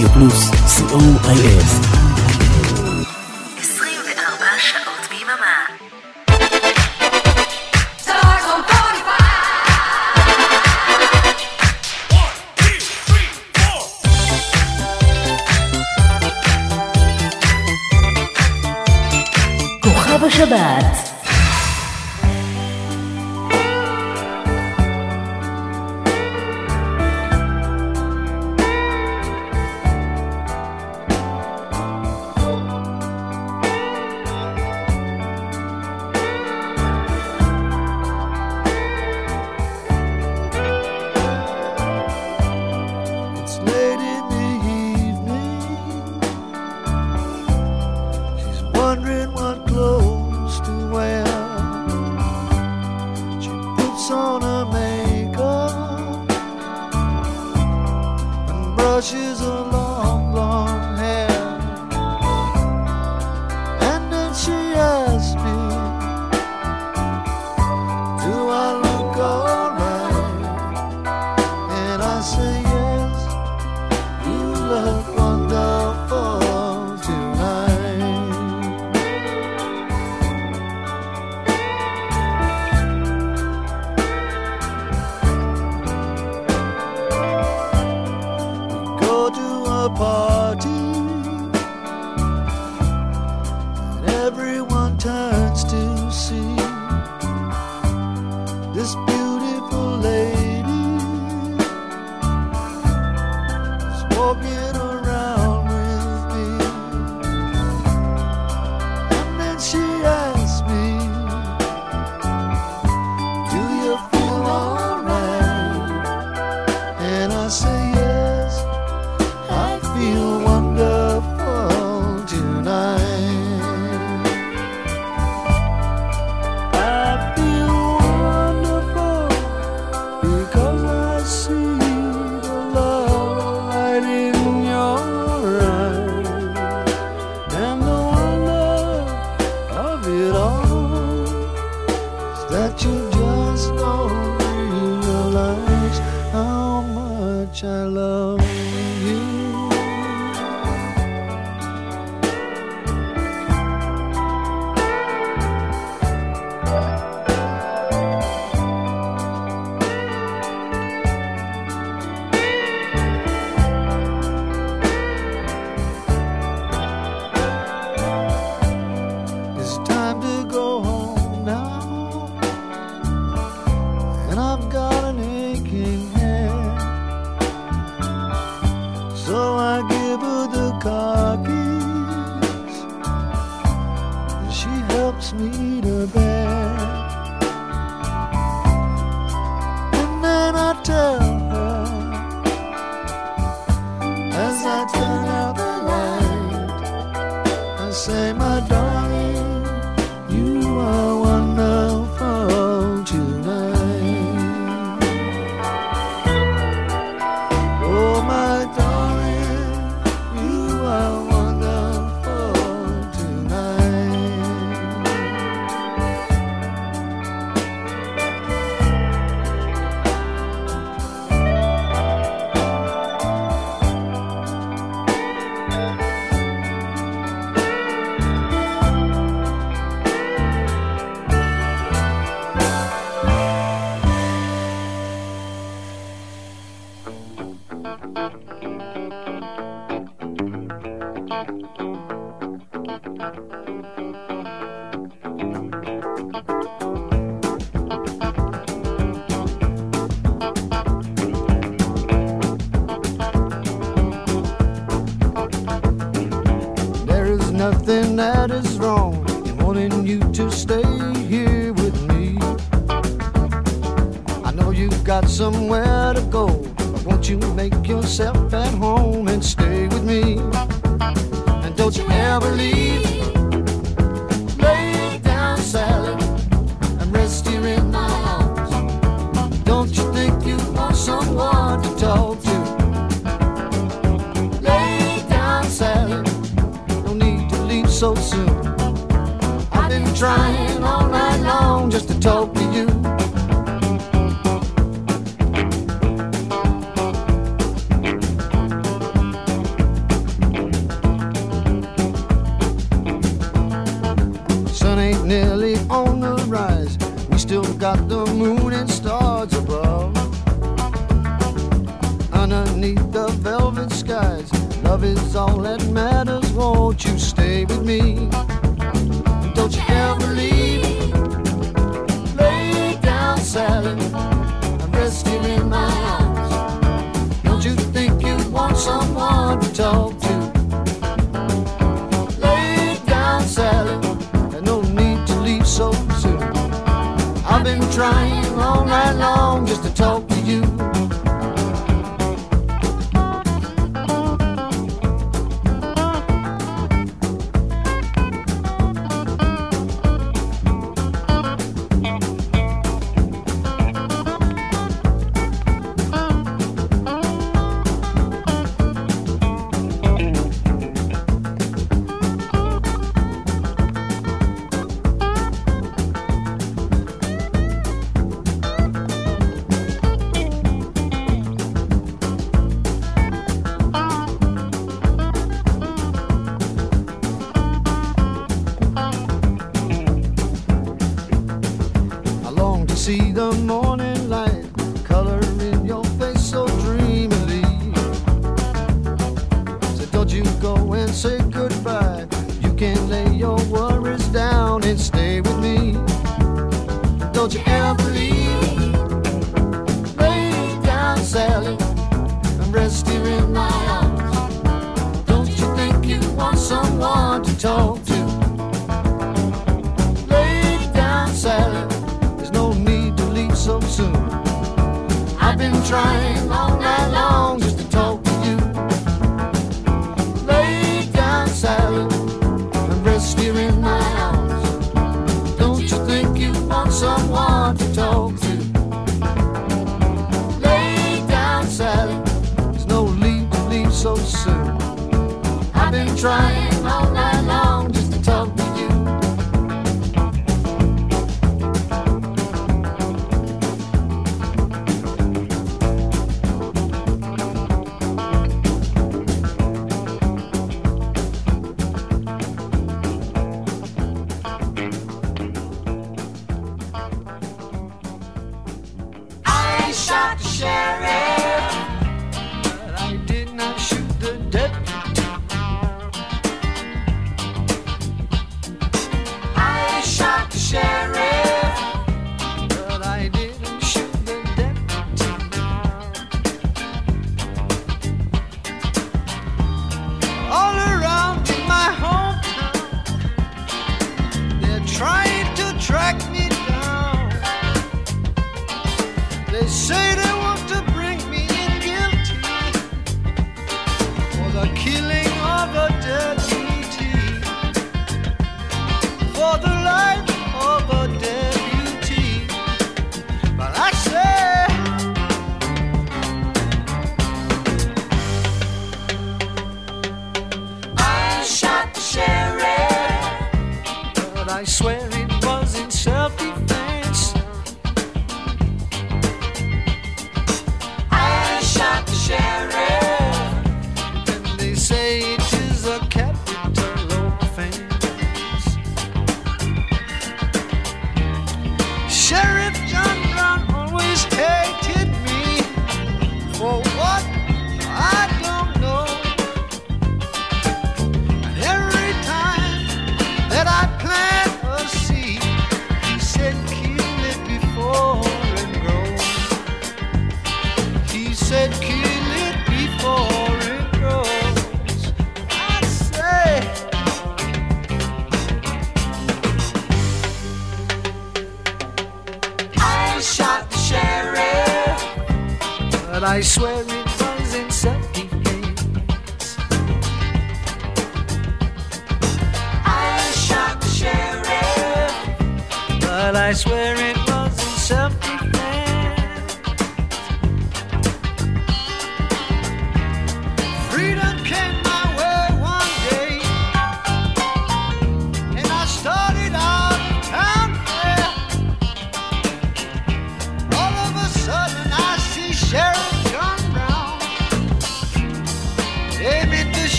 רדיו פלוס, co.il. 24 שעות ביממה. Stars on 45. כוכב השבת,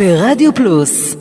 ברדיו פלוס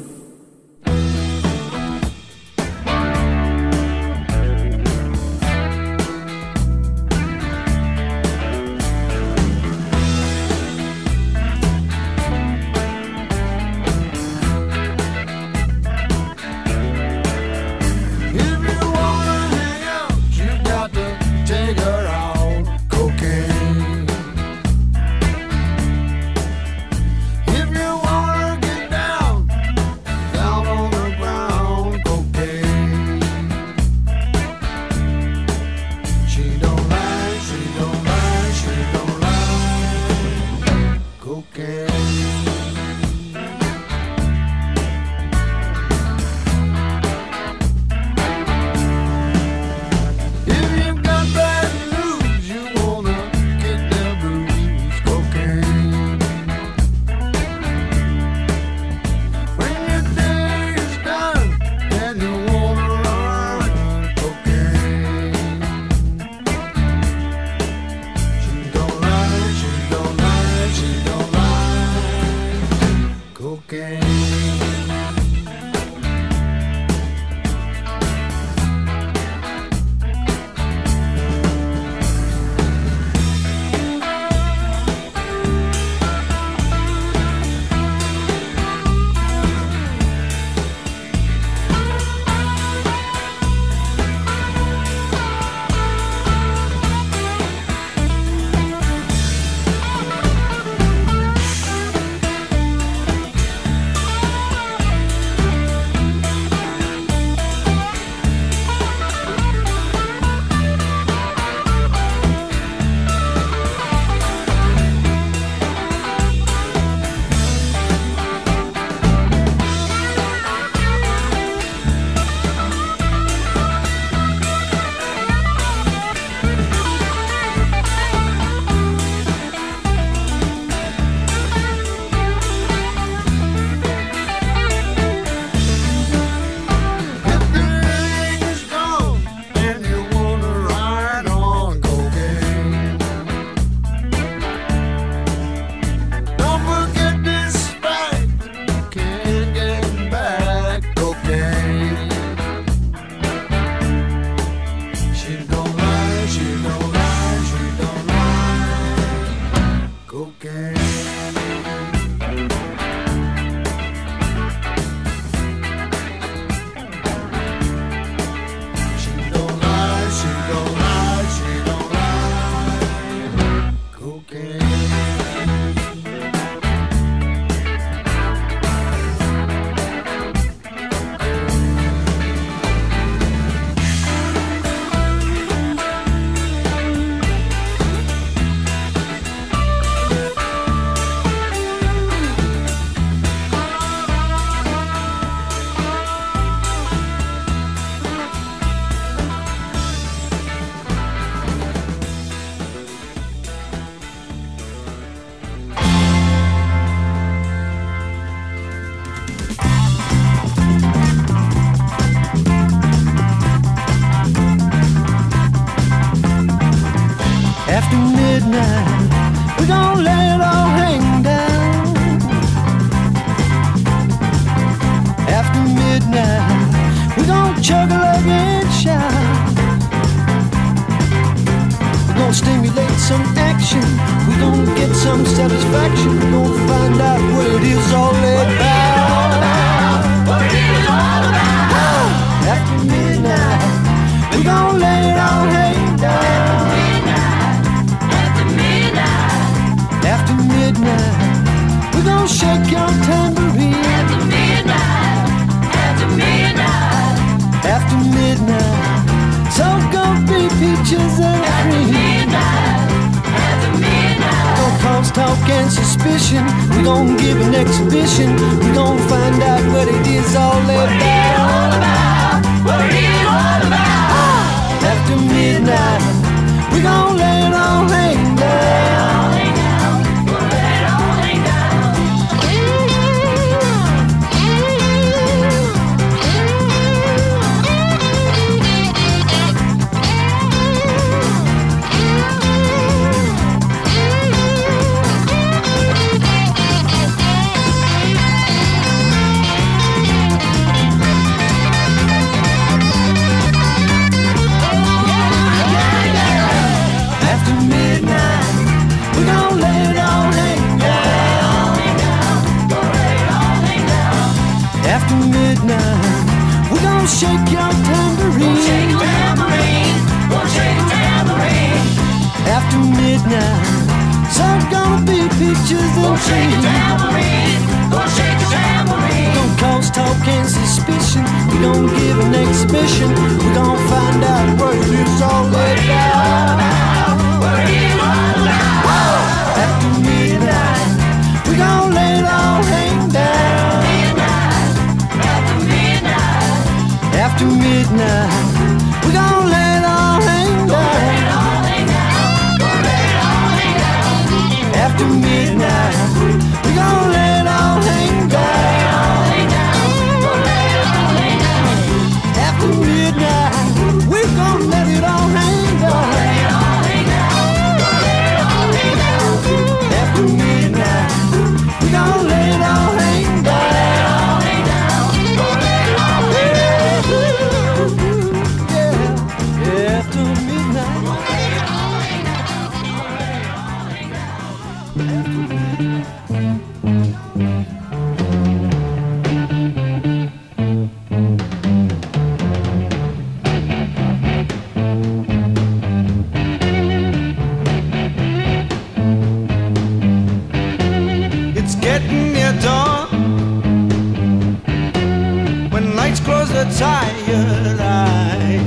her tired eyes.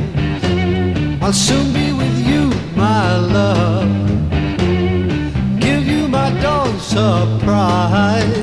I'll soon be with you, my love. Give you my dog surprise.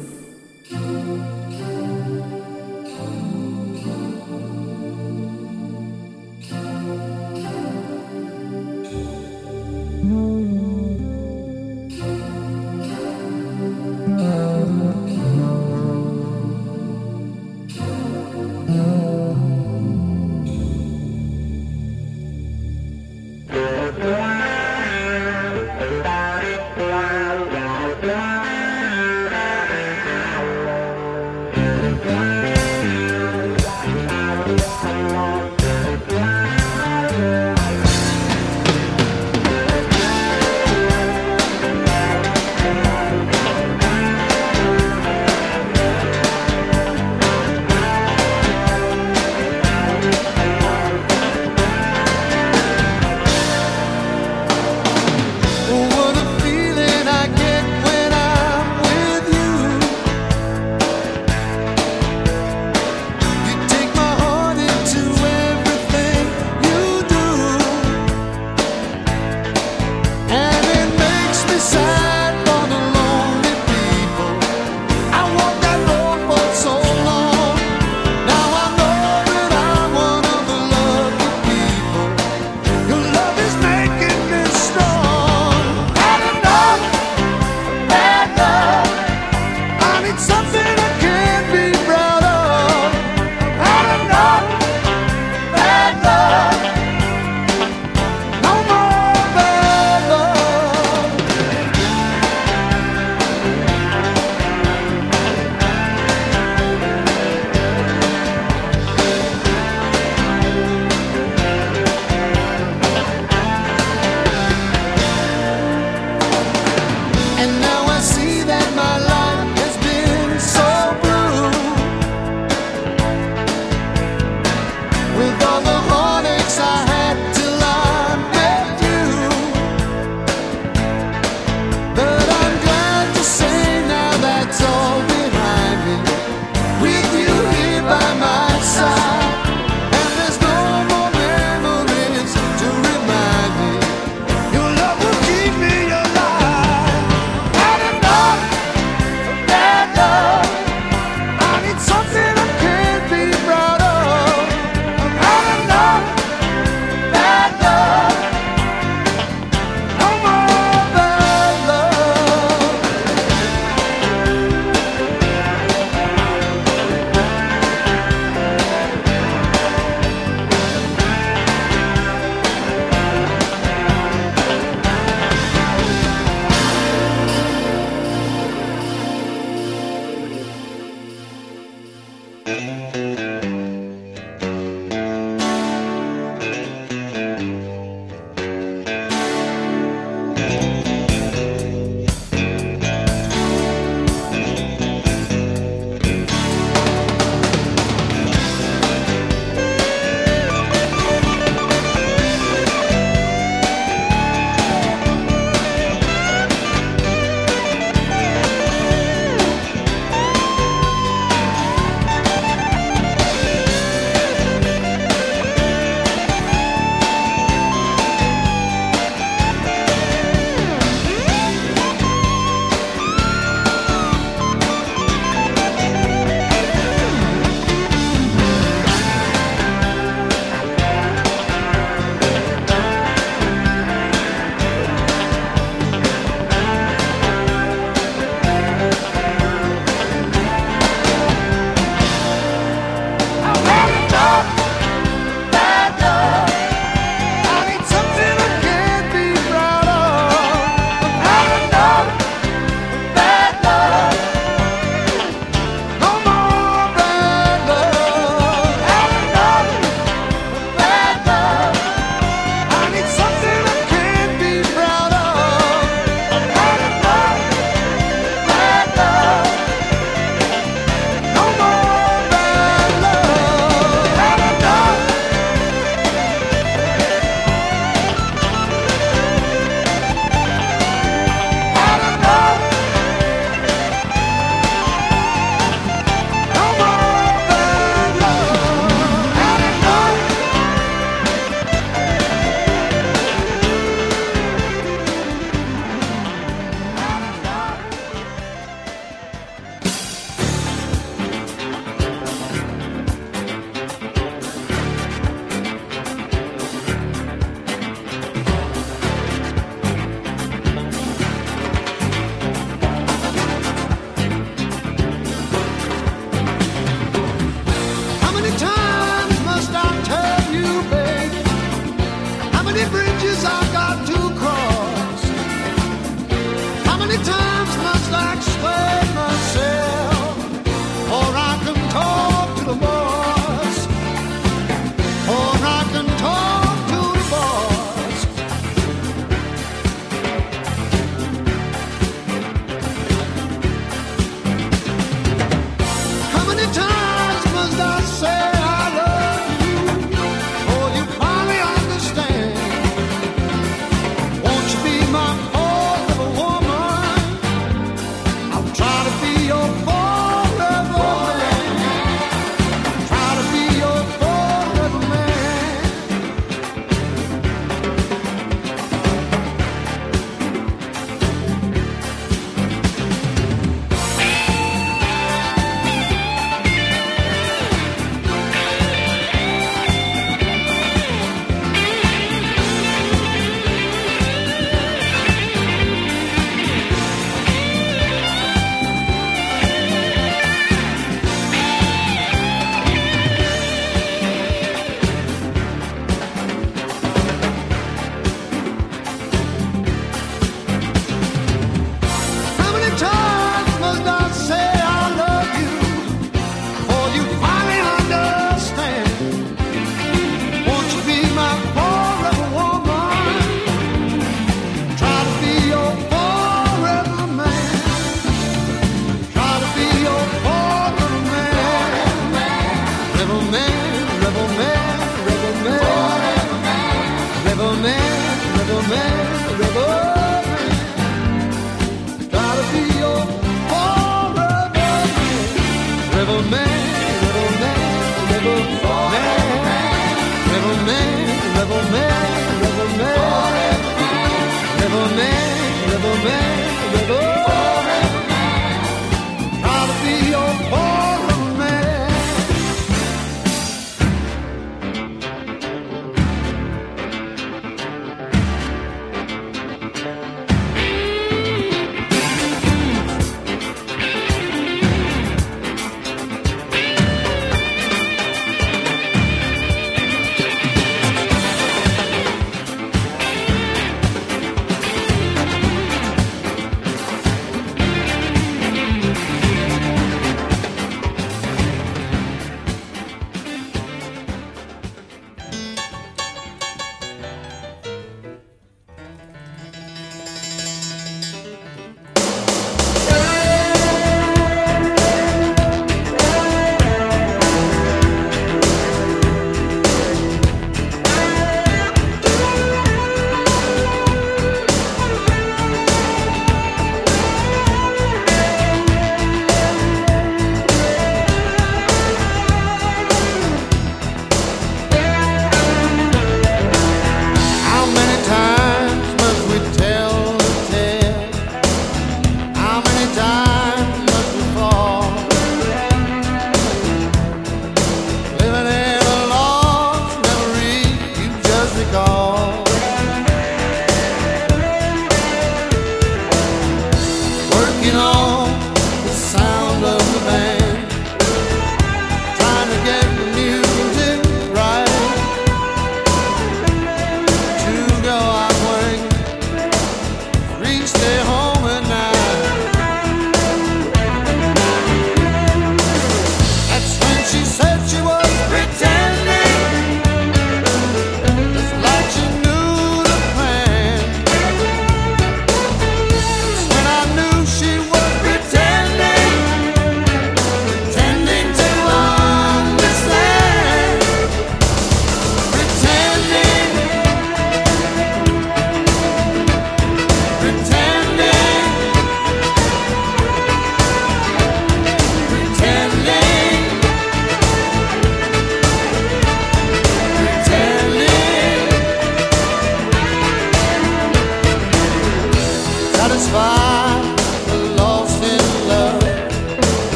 man,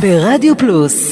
ברדיו פלוס.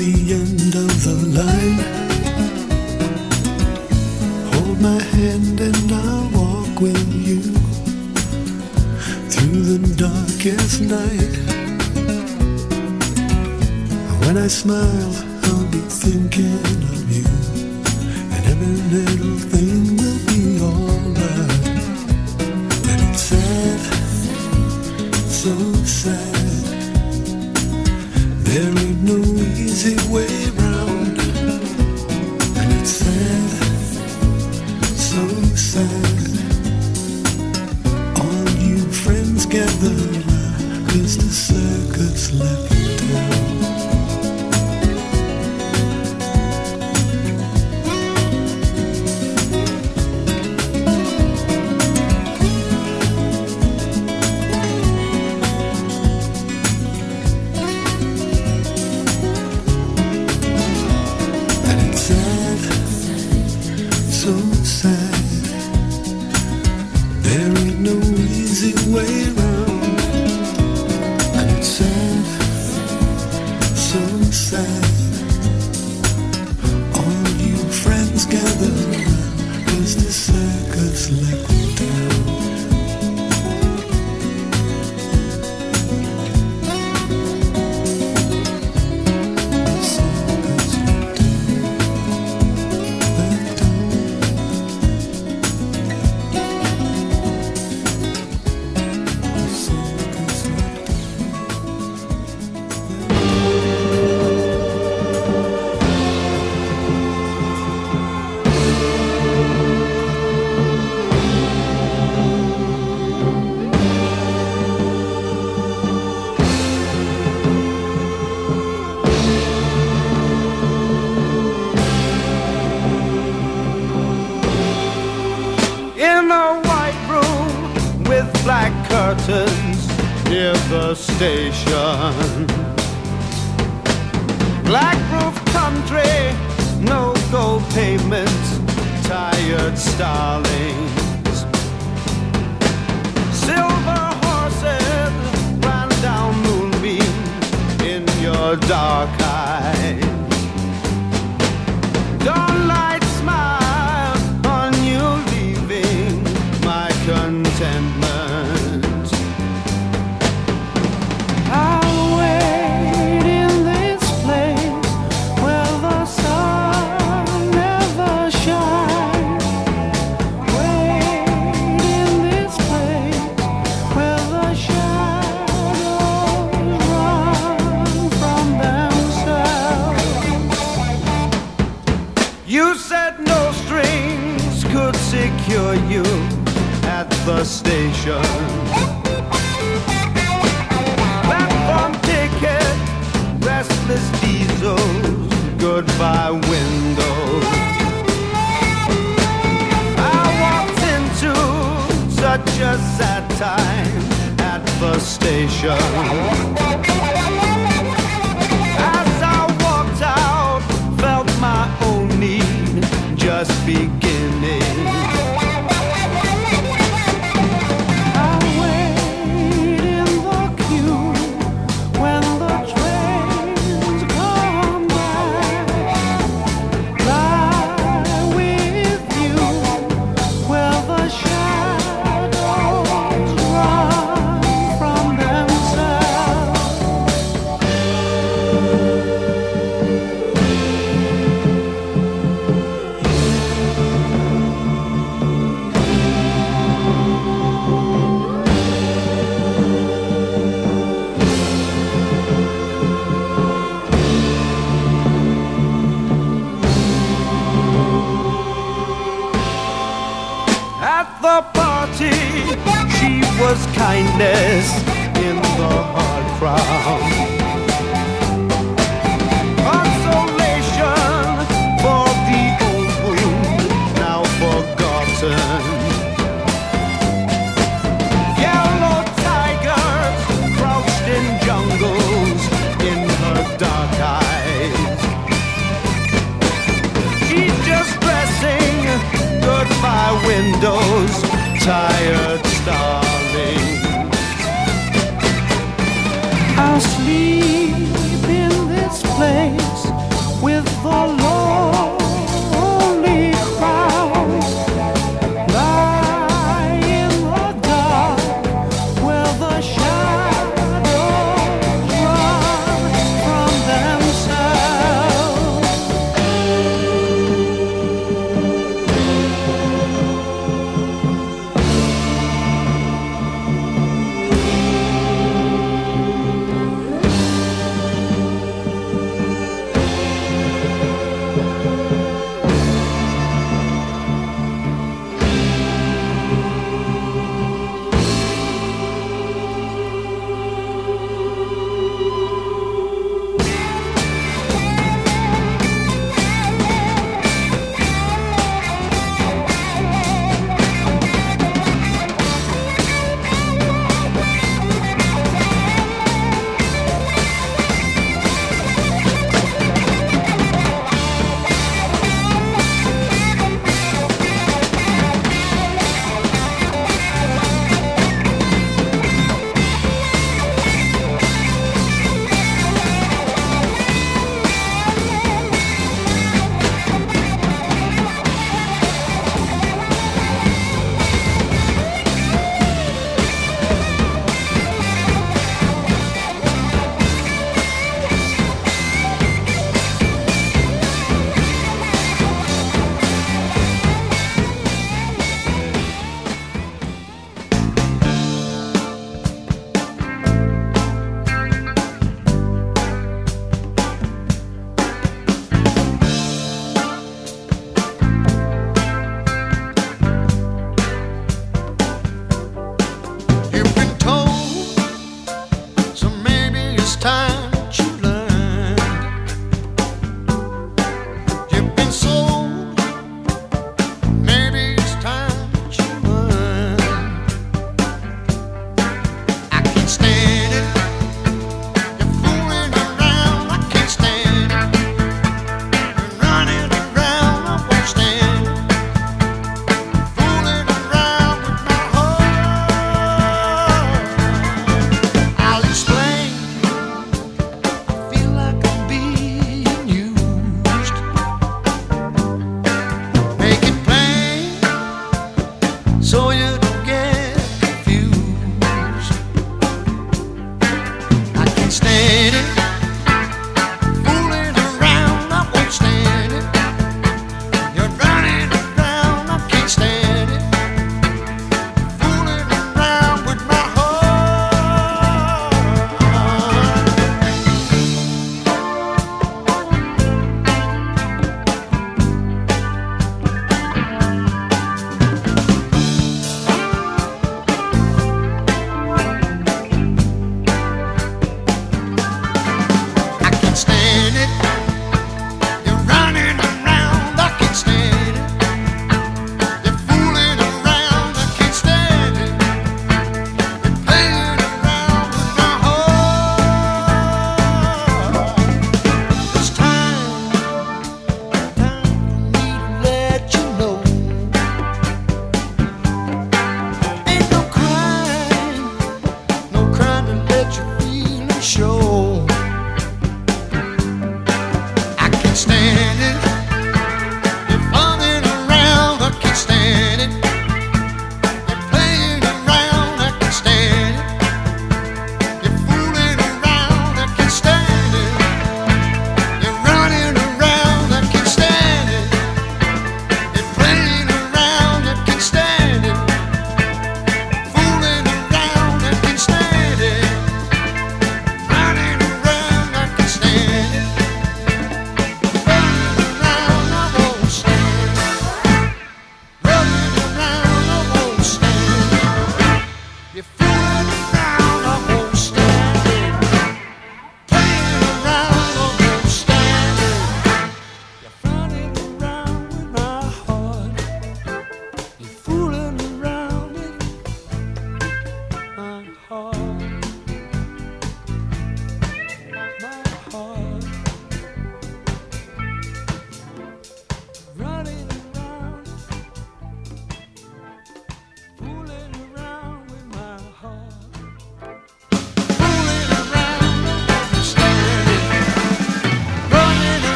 the end of the line. Hold my hand and I'll walk with you through the darkest night. When I smile, I'll be thinking of you and every little thing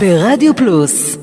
ברדיו פלוס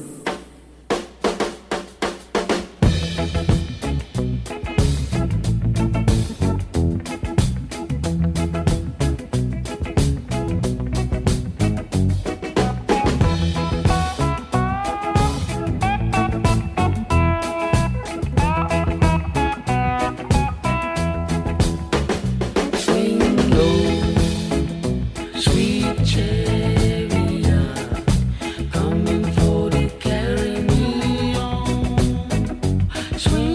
home.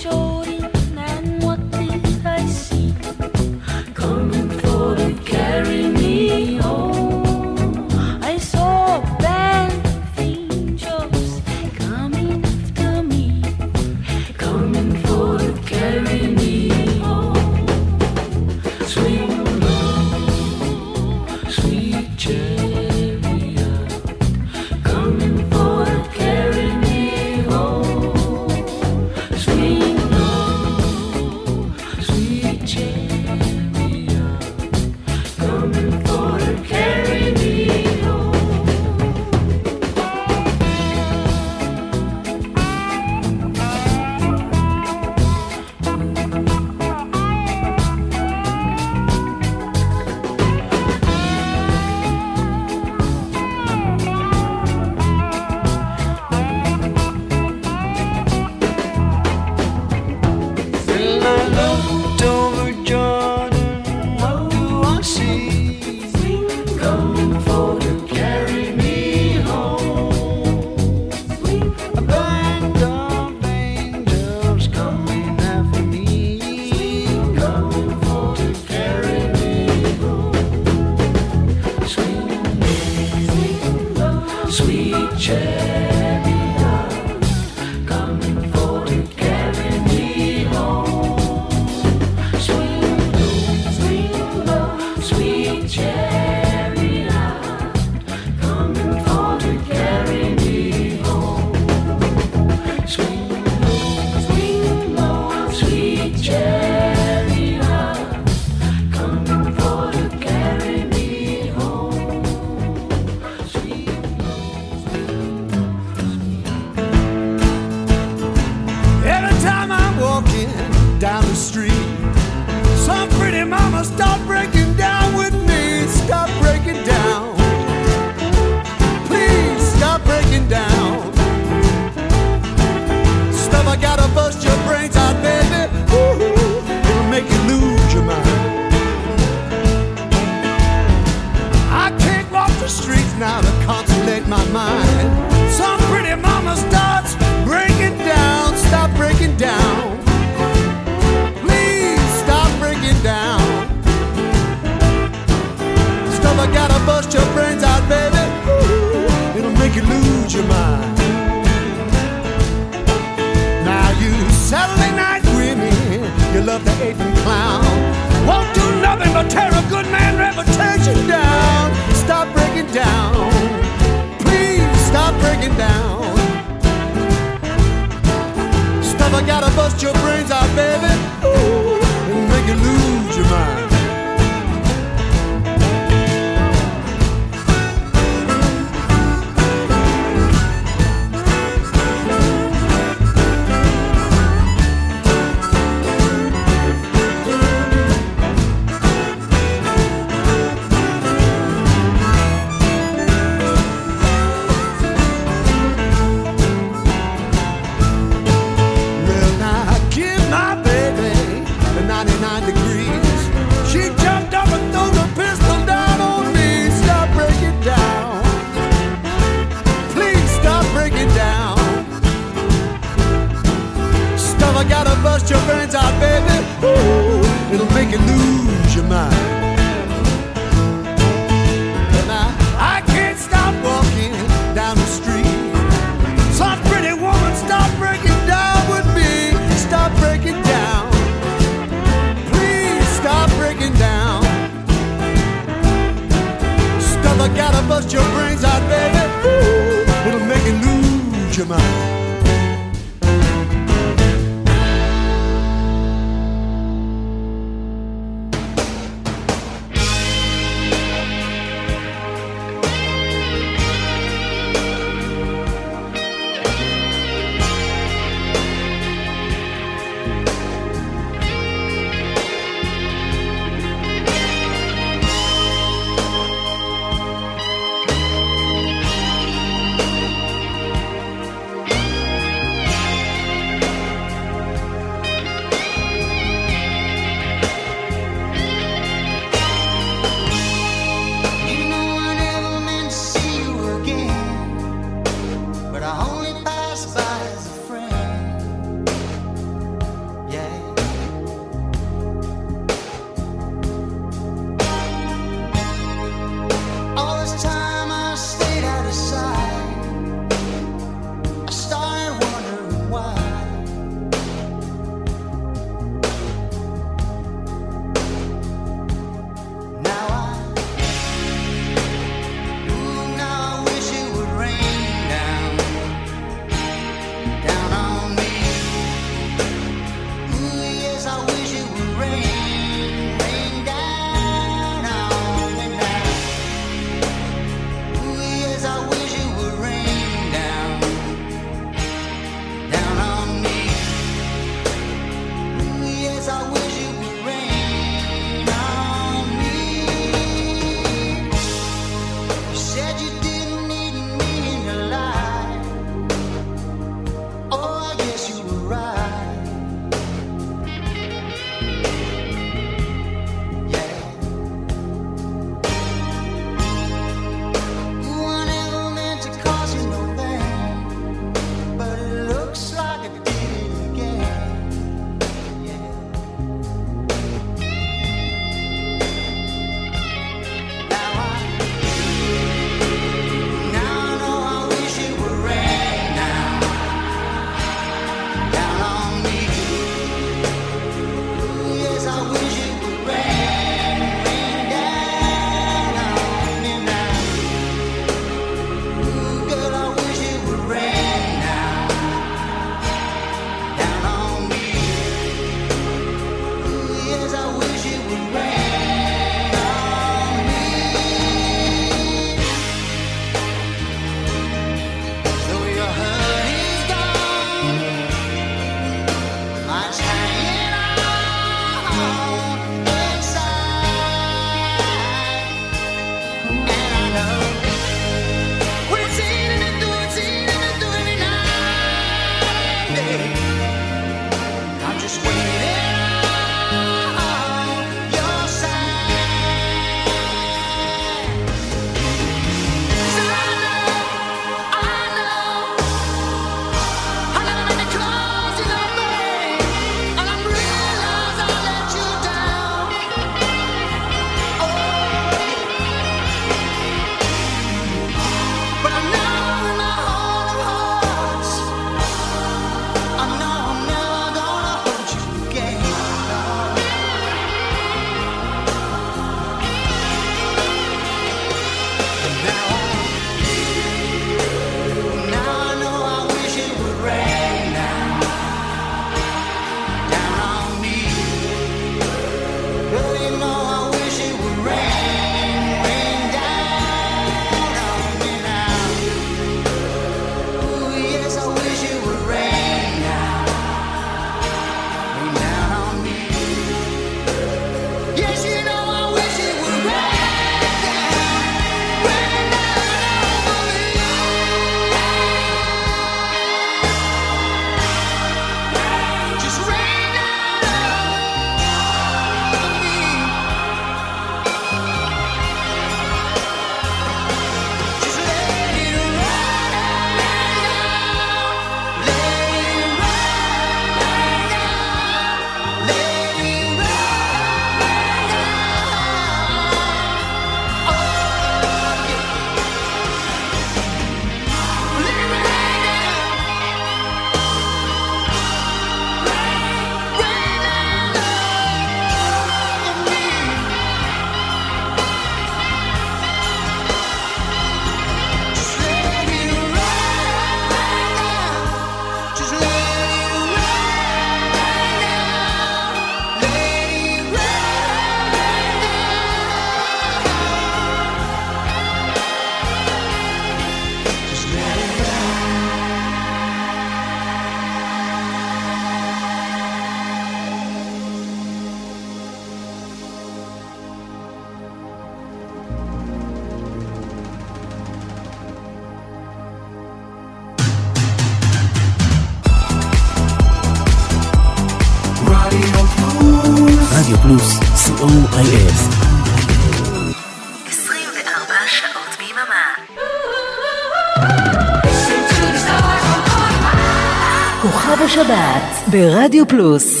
ברדיו פלוס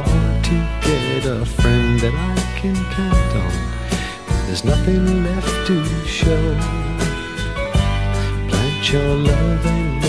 hard to get a friend that I can count on. There's nothing left to show. Plant your love and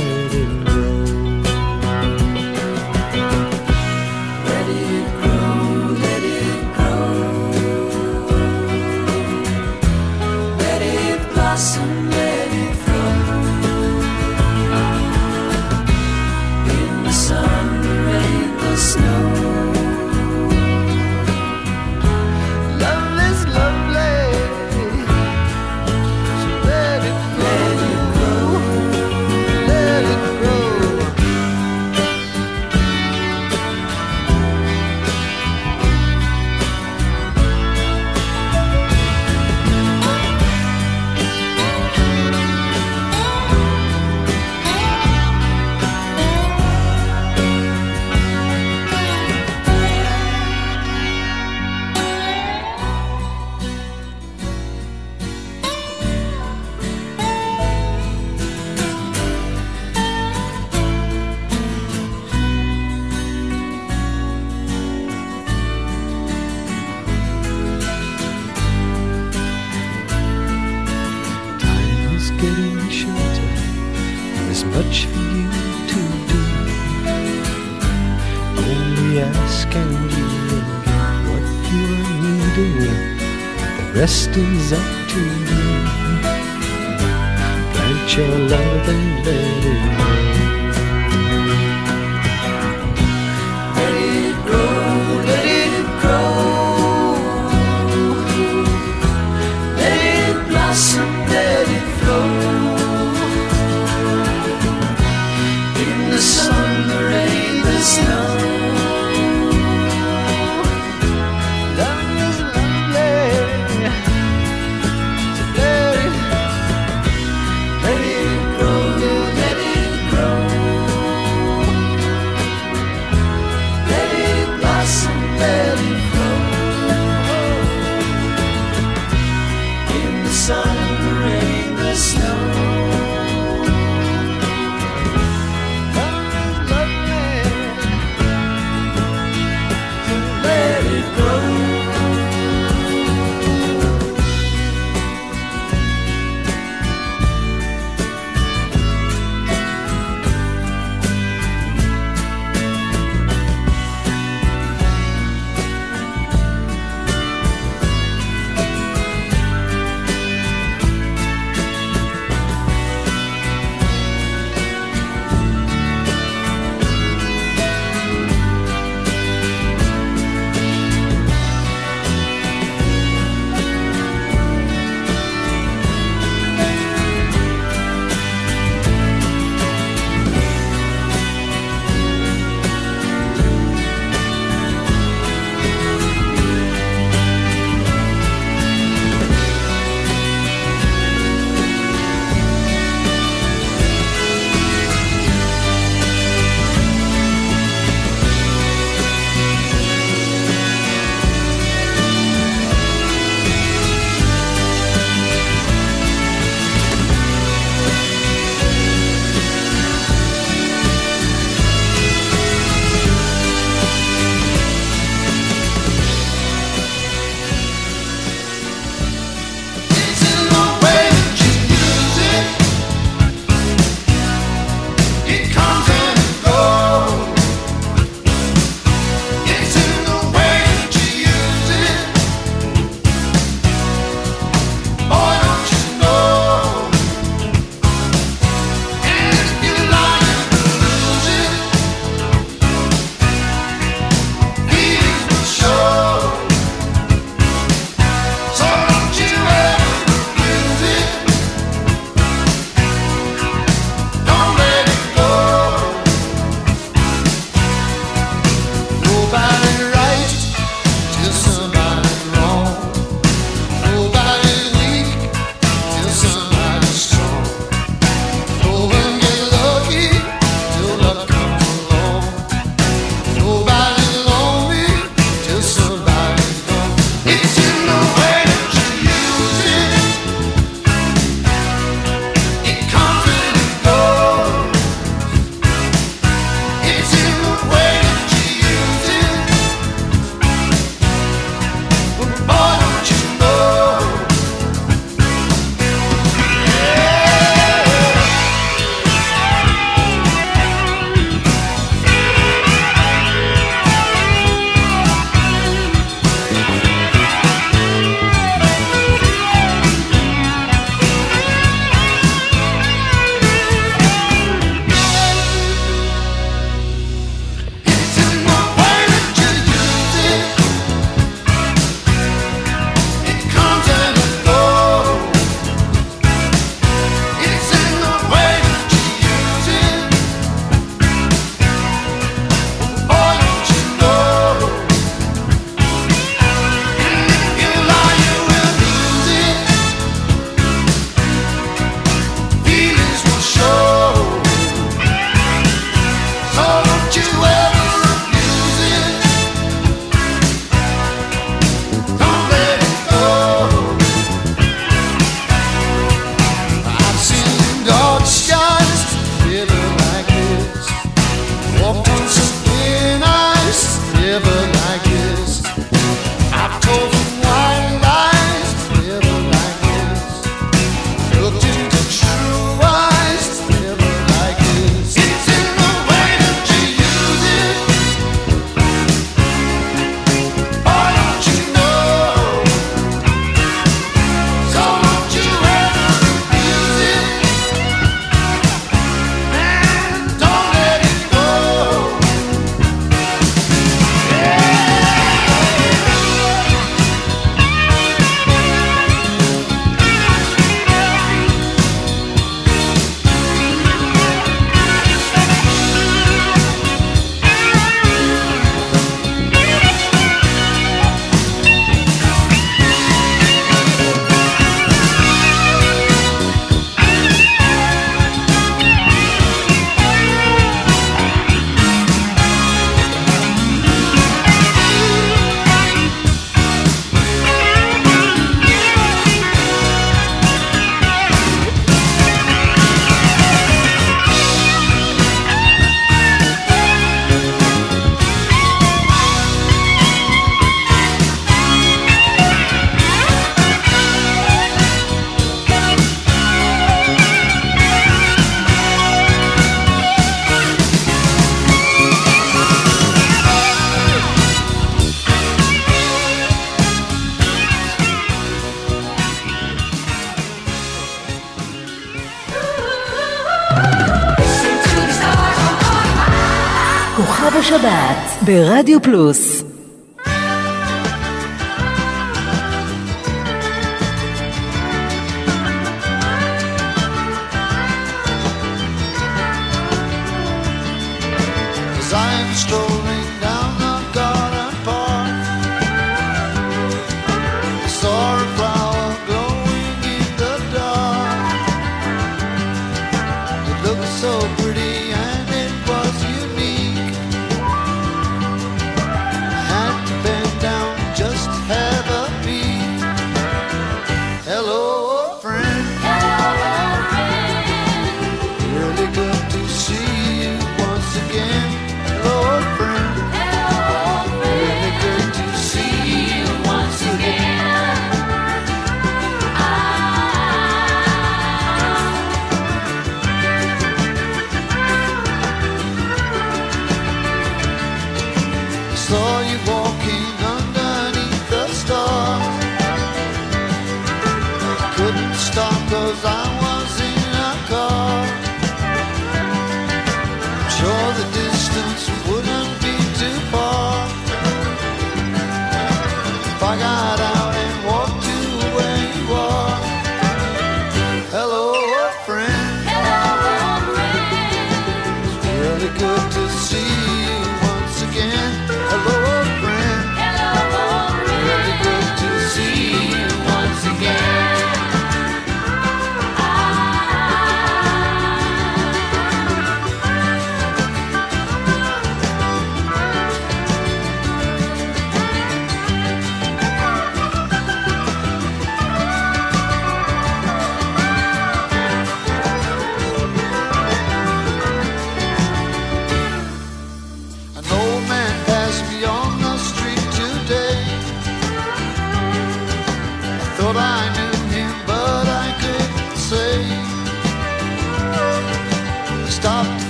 ברדיו פלוס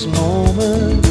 this moment.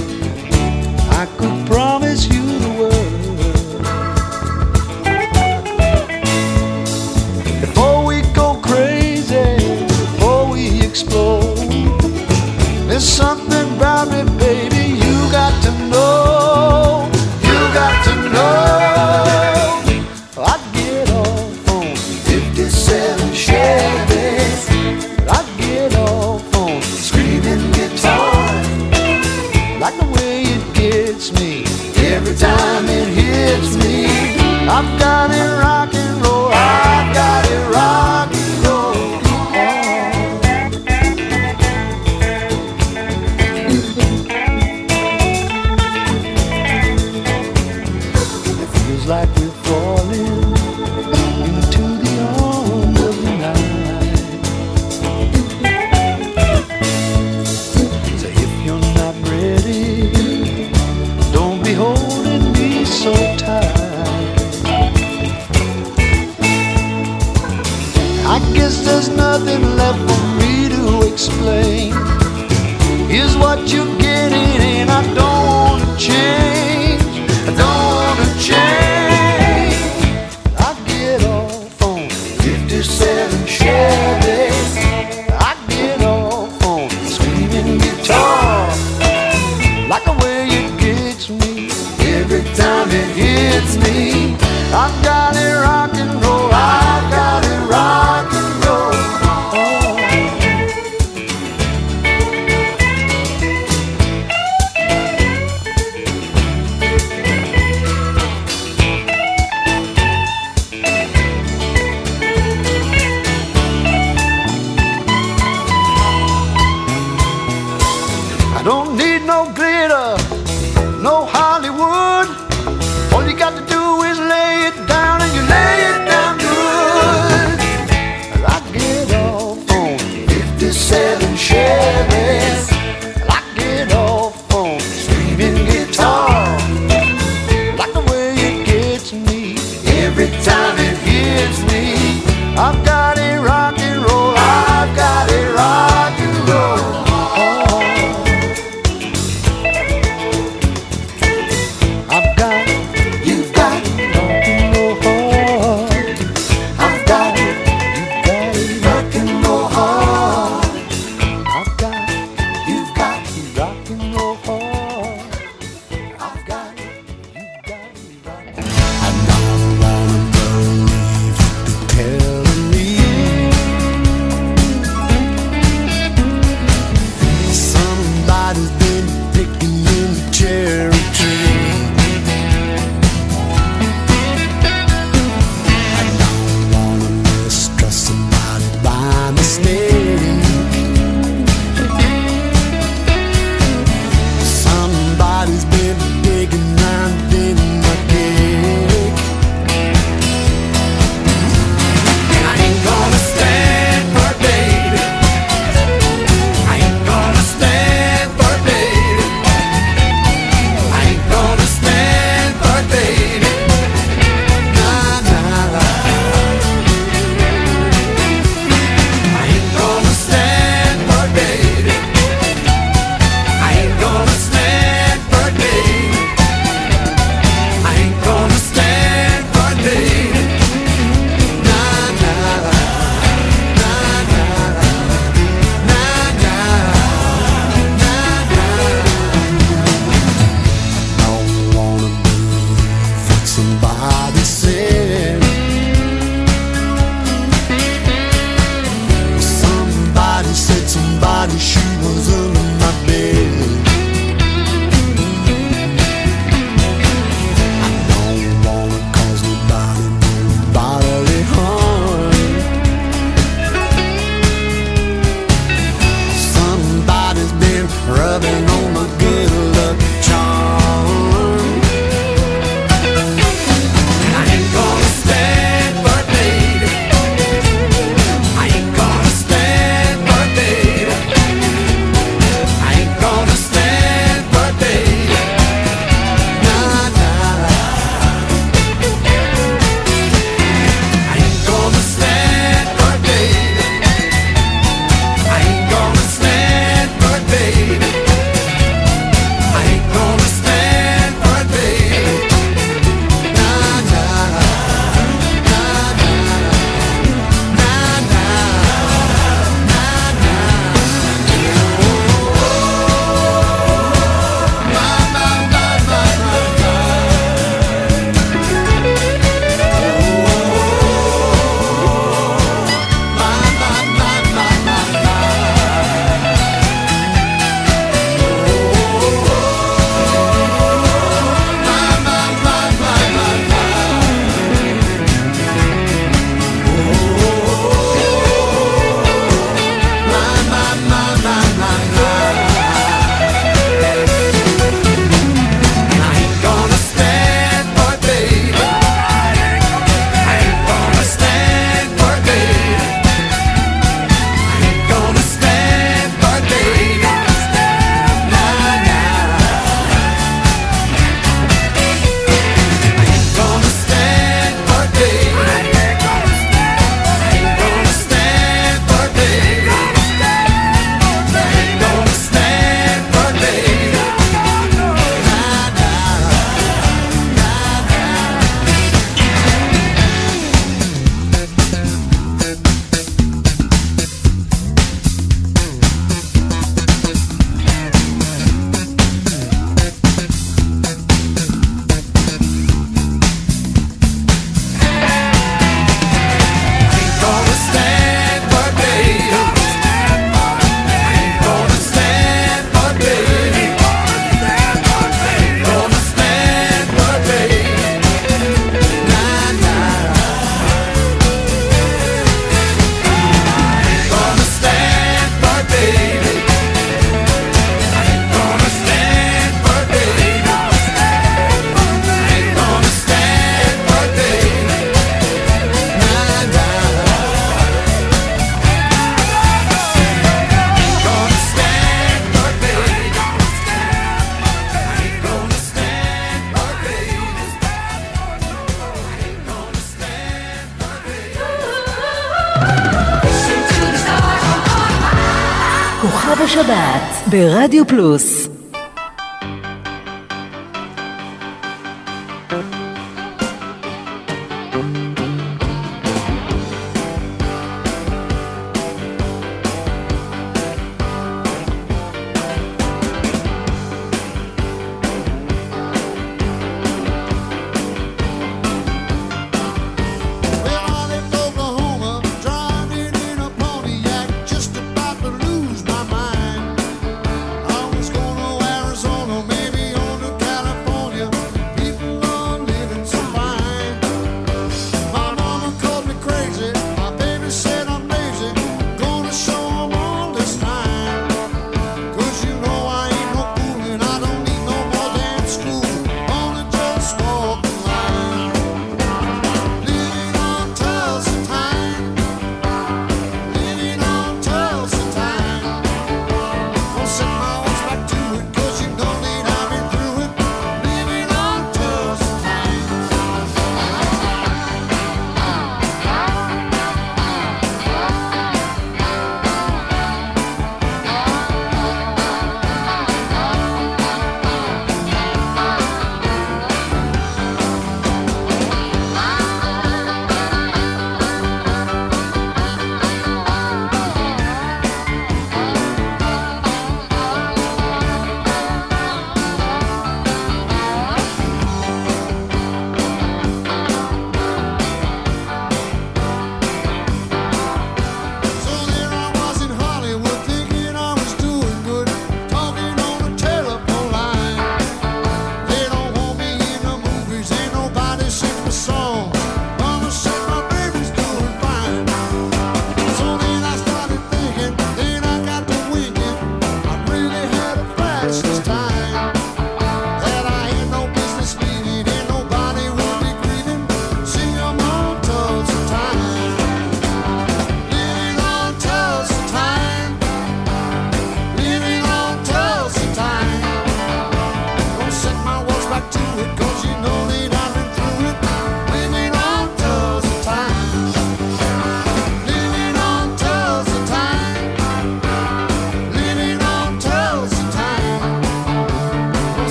ברדיו פלוס.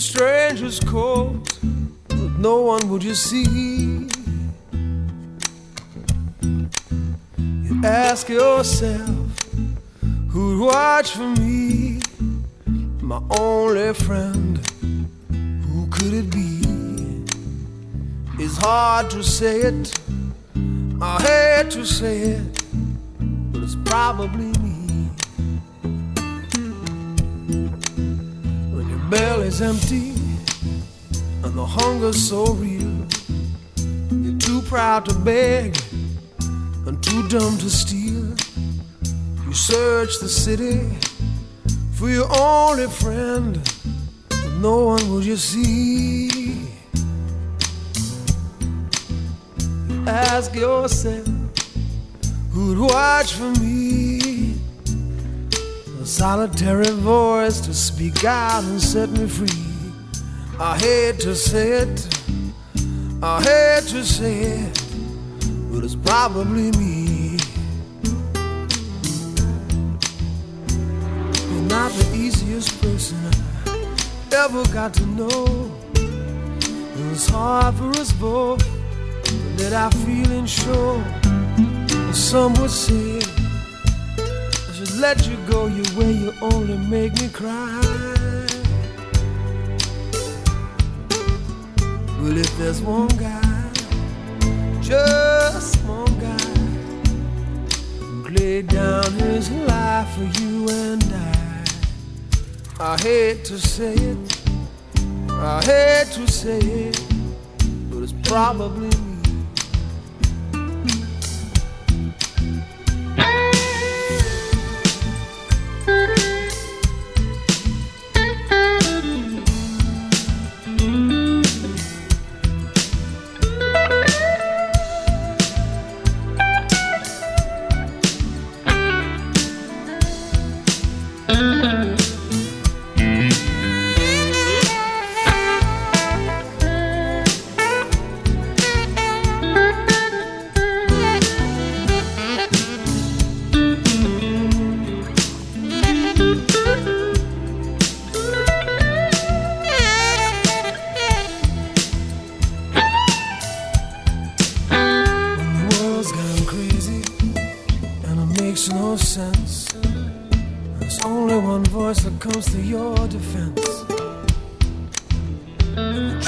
stranger's coat, but no one would you see. You ask yourself, who'd watch for me? My only friend, who could it be? It's hard to say it, I hate to say it, but it's probably empty and the hunger's so real, you're too proud to beg and too dumb to steal. You search the city for your only friend, but no one will you see. You ask yourself, who'd watch for me? Solitary voice to speak out and set me free. I hate to say it, I hate to say it, but it's probably me. You're not the easiest person I ever got to know. It was hard for us both that I feeling sure. Some would say let you go your way. You only make me cry. Well, if there's one guy, just one guy, who laid down his life for you and I, I hate to say it, I hate to say it, but it's probably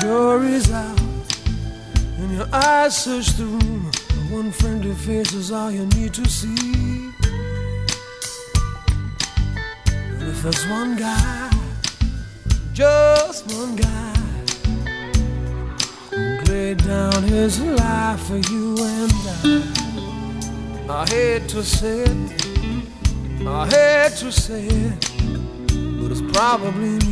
The jury's out, and your eyes search the room. One friendly face is all you need to see. And if there's one guy, just one guy laid down his life for you and I. I hate to say it, I hate to say it, but it's probably me.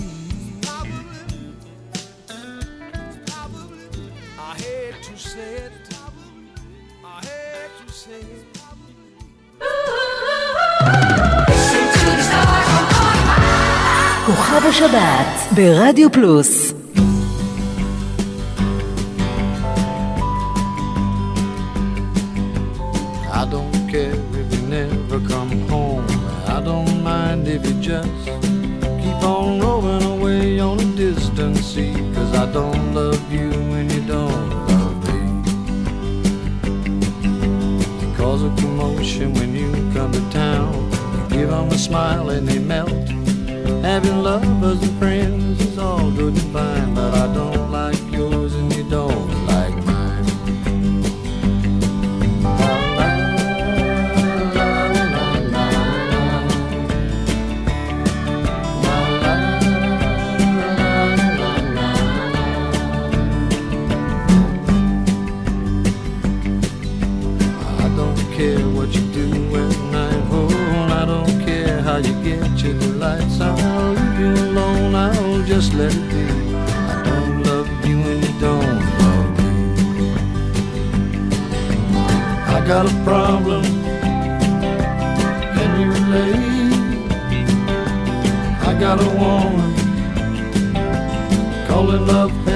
say it. I heard you say it. כוכב השבת ברדיו פלוס don't care if you never come home I don't mind if you just keep on rolling away on a distant sea Cause I don't love you vacation when you come to town. You give them a smile and they melt. Having lovers and friends is all good and fine, but I don't just let it be. I don't love you and you don't love me. I got a problem. Can you relate? I got a woman calling up.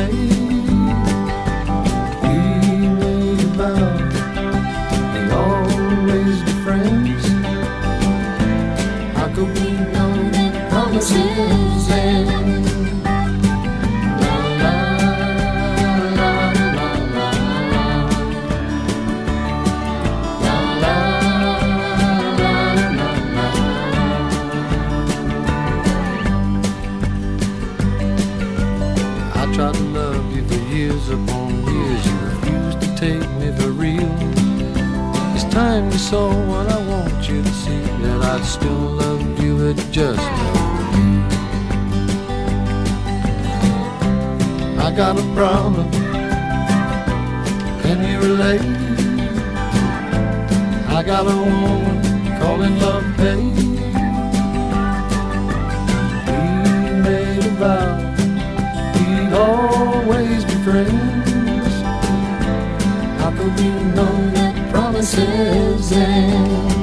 got a problem. Can you relate? I got a woman calling love pay. We made a vow we'd always be friends. How could we know that promises end?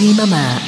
Be Mama.